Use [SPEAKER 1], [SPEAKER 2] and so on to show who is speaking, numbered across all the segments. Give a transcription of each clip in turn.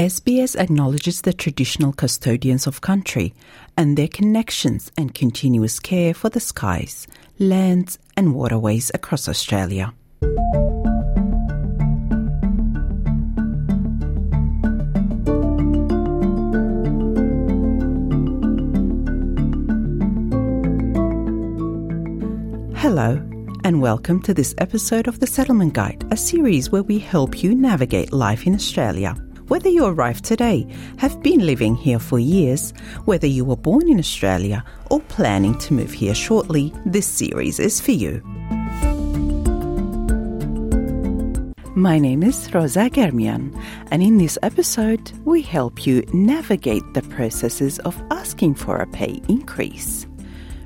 [SPEAKER 1] SBS acknowledges the traditional custodians of country and their connections and continuous care for the skies, lands, and waterways across Australia. Hello, and welcome to this episode of The Settlement Guide, a series where we help you navigate life in Australia. Whether you arrived today, have been living here for years, whether you were born in Australia, or planning to move here shortly, this series is for you. My name is Rosa Germian, and in this episode, we help you navigate the processes of asking for a pay increase.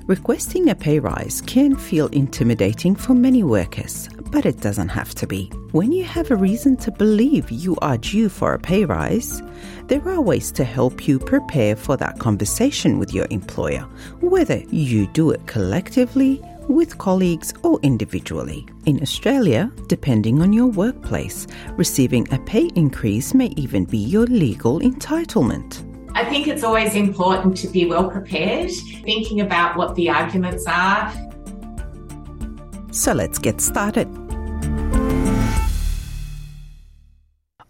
[SPEAKER 1] Requesting a pay rise can feel intimidating for many workers, but it doesn't have to be. When you have a reason to believe you are due for a pay rise, there are ways to help you prepare for that conversation with your employer, whether you do it collectively, with colleagues, or individually. In Australia, depending on your workplace, receiving a pay increase may even be your legal entitlement.
[SPEAKER 2] I think it's always important to be well prepared, thinking about what the arguments are.
[SPEAKER 1] So let's get started.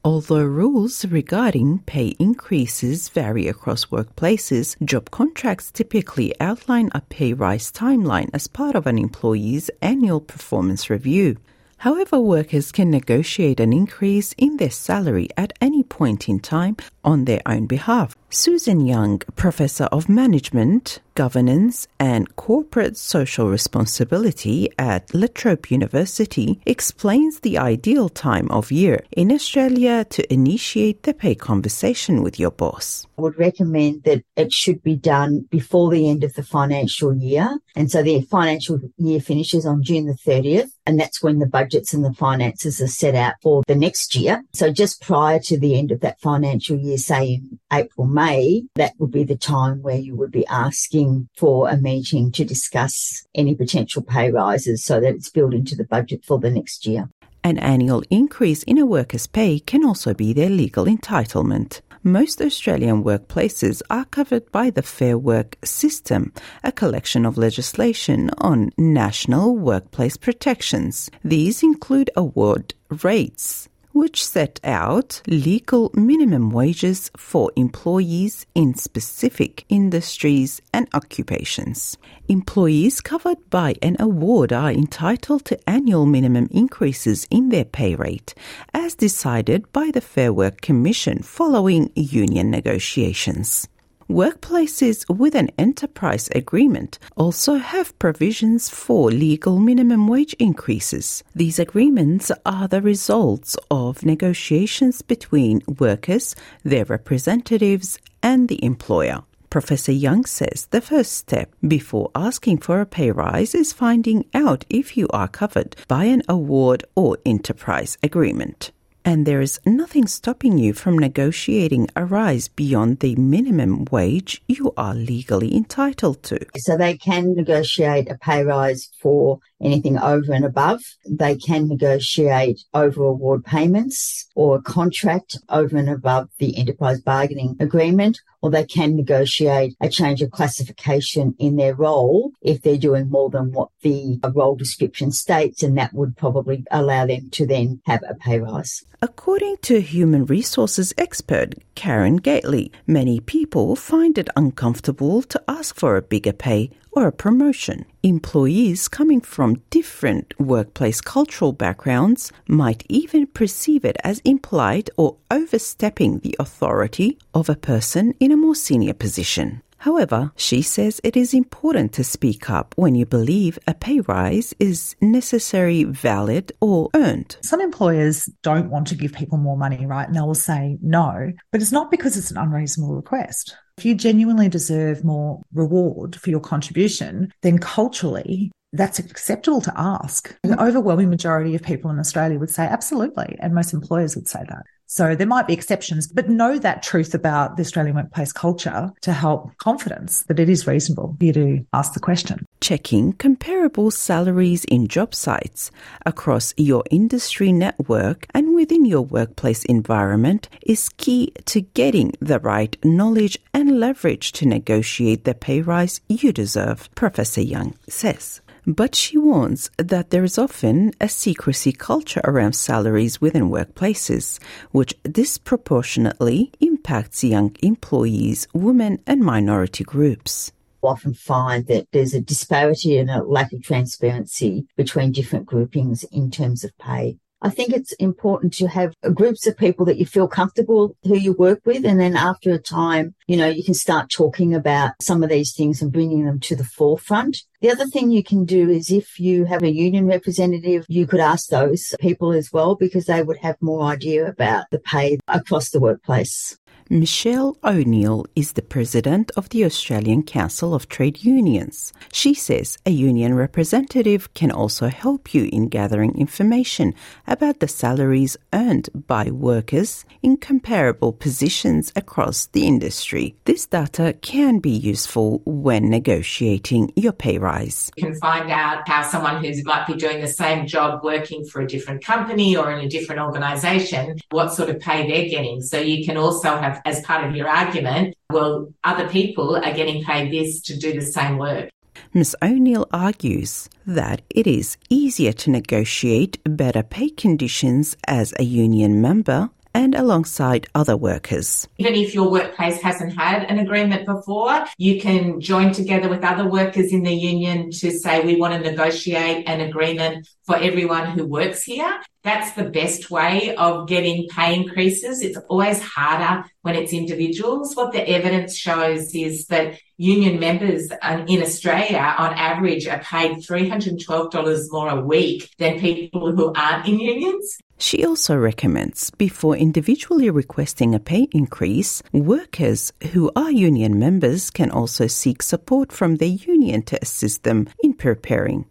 [SPEAKER 1] Although rules regarding pay increases vary across workplaces, job contracts typically outline a pay rise timeline as part of an employee's annual performance review. However, workers can negotiate an increase in their salary at any point in time on their own behalf. Susan Young, Professor of Management, Governance and Corporate Social Responsibility at La Trobe University, explains the ideal time of year in Australia to initiate the pay conversation with your boss.
[SPEAKER 3] I would recommend that it should be done before the end of the financial year. And so the financial year finishes on June the 30th, and that's when the budgets and the finances are set out for the next year. So just prior to the end of that financial year, say in April, May, that would be the time where you would be asking for a meeting to discuss any potential pay rises so that it's built into the budget for the next year.
[SPEAKER 1] An annual increase in a worker's pay can also be their legal entitlement. Most Australian workplaces are covered by the Fair Work System, a collection of legislation on national workplace protections. These include award rates, which set out legal minimum wages for employees in specific industries and occupations. Employees covered by an award are entitled to annual minimum increases in their pay rate, as decided by the Fair Work Commission following union negotiations. Workplaces with an enterprise agreement also have provisions for legal minimum wage increases. These agreements are the results of negotiations between workers, their representatives, and the employer. Professor Young says the first step before asking for a pay rise is finding out if you are covered by an award or enterprise agreement and there is nothing stopping you from negotiating a rise beyond the minimum wage you are legally entitled to.
[SPEAKER 3] So they can negotiate a pay rise for anything over and above. They can negotiate over award payments or a contract over and above the enterprise bargaining agreement, or they can negotiate a change of classification in their role if they're doing more than what the role description states, and that would probably allow them to then have a pay rise.
[SPEAKER 1] According to human resources expert Karen Gately, many people find it uncomfortable to ask for a bigger pay or a promotion. Employees coming from different workplace cultural backgrounds might even perceive it as implied or overstepping the authority of a person in a more senior position. However, she says it is important to speak up when you believe a pay rise is necessary, valid, or earned.
[SPEAKER 4] Some employers don't want to give people more money, right? And they'll say no, but it's not because it's an unreasonable request. If you genuinely deserve more reward for your contribution, then culturally, that's acceptable to ask. The overwhelming majority of people in Australia would say absolutely, and most employers would say that. So there might be exceptions, but know that truth about the Australian workplace culture to help confidence that it is reasonable for you to ask the question.
[SPEAKER 1] Checking comparable salaries in job sites across your industry network and within your workplace environment is key to getting the right knowledge and leverage to negotiate the pay rise you deserve, Professor Young says. But she warns that there is often a secrecy culture around salaries within workplaces, which disproportionately impacts young employees, women, and minority groups
[SPEAKER 3] often find that there's a disparity and a lack of transparency between different groupings in terms of pay. I think it's important to have groups of people that you feel comfortable who you work with. And then after a time, you know, you can start talking about some of these things and bringing them to the forefront. The other thing you can do is if you have a union representative, you could ask those people as well because they would have more idea about the pay across the workplace.
[SPEAKER 1] Michelle O'Neill is the president of the Australian Council of Trade Unions. She says a union representative can also help you in gathering information about the salaries earned by workers in comparable positions across the industry. This data can be useful when negotiating your pay rise.
[SPEAKER 2] You can find out how someone who might be doing the same job working for a different company or in a different organisation, what sort of pay they're getting. So you can also have have as part of your argument, well, other people are getting paid this to do the same work.
[SPEAKER 1] Ms. O'Neill argues that it is easier to negotiate better pay conditions as a union member and alongside other workers.
[SPEAKER 2] Even if your workplace hasn't had an agreement before, you can join together with other workers in the union to say we want to negotiate an agreement for everyone who works here. That's the best way of getting pay increases. It's always harder when it's individuals. What the evidence shows is that union members in Australia on average are paid $312 more a week than people who aren't in unions.
[SPEAKER 1] She also recommends before individually requesting a pay increase, workers who are union members can also seek support from their union to assist them in preparing.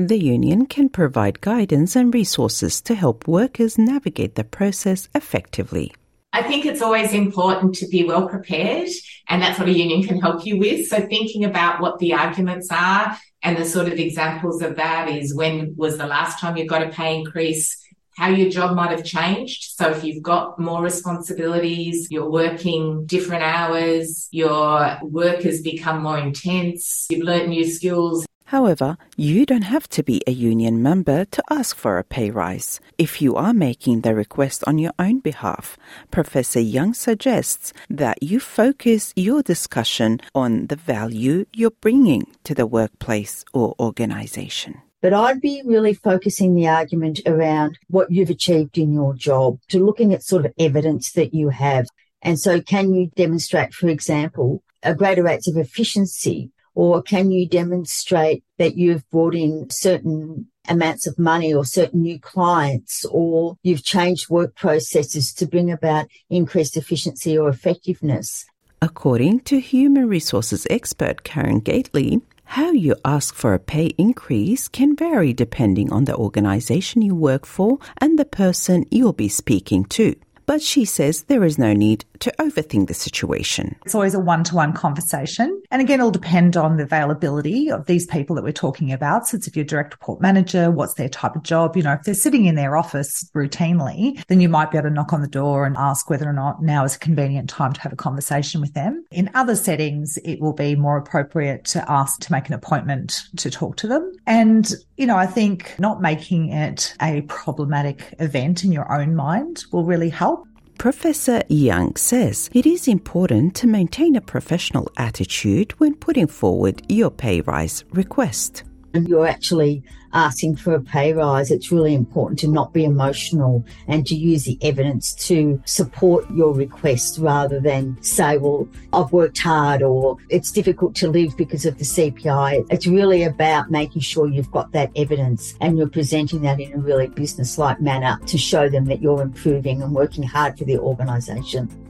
[SPEAKER 1] The union can provide guidance and resources to help workers navigate the process effectively.
[SPEAKER 2] I think it's always important to be well prepared, and that's what a union can help you with. So, thinking about what the arguments are, and the sort of examples of that is when was the last time you got a pay increase? how your job might have changed. So if you've got more responsibilities, you're working different hours, your work has become more intense, you've learned new skills.
[SPEAKER 1] However, you don't have to be a union member to ask for a pay rise. If you are making the request on your own behalf, Professor Young suggests that you focus your discussion on the value you're bringing to the workplace or organization.
[SPEAKER 3] But I'd be really focusing the argument around what you've achieved in your job to looking at sort of evidence that you have. And so can you demonstrate, for example, a greater rates of efficiency or can you demonstrate that you've brought in certain amounts of money or certain new clients or you've changed work processes to bring about increased efficiency or effectiveness?
[SPEAKER 1] According to human resources expert Karen Gately, how you ask for a pay increase can vary depending on the organization you work for and the person you'll be speaking to but she says there is no need to overthink the situation.
[SPEAKER 4] It's always a one to one conversation. And again, it'll depend on the availability of these people that we're talking about. So if you're direct report manager, what's their type of job? You know, if they're sitting in their office routinely, then you might be able to knock on the door and ask whether or not now is a convenient time to have a conversation with them. In other settings, it will be more appropriate to ask to make an appointment to talk to them. And, you know, I think not making it a problematic event in your own mind will really help.
[SPEAKER 1] Professor Young says it is important to maintain a professional attitude when putting forward your pay rise request
[SPEAKER 3] and you're actually asking for a pay rise, it's really important to not be emotional and to use the evidence to support your request rather than say, well, I've worked hard or it's difficult to live because of the CPI. It's really about making sure you've got that evidence and you're presenting that in a really business like manner to show them that you're improving and working hard for the organisation.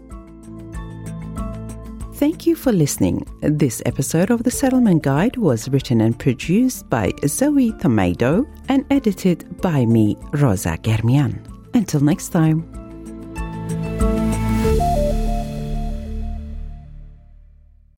[SPEAKER 1] Thank you for listening. This episode of The Settlement Guide was written and produced by Zoe Thomaidou and edited by me, Rosa Germian. Until next time.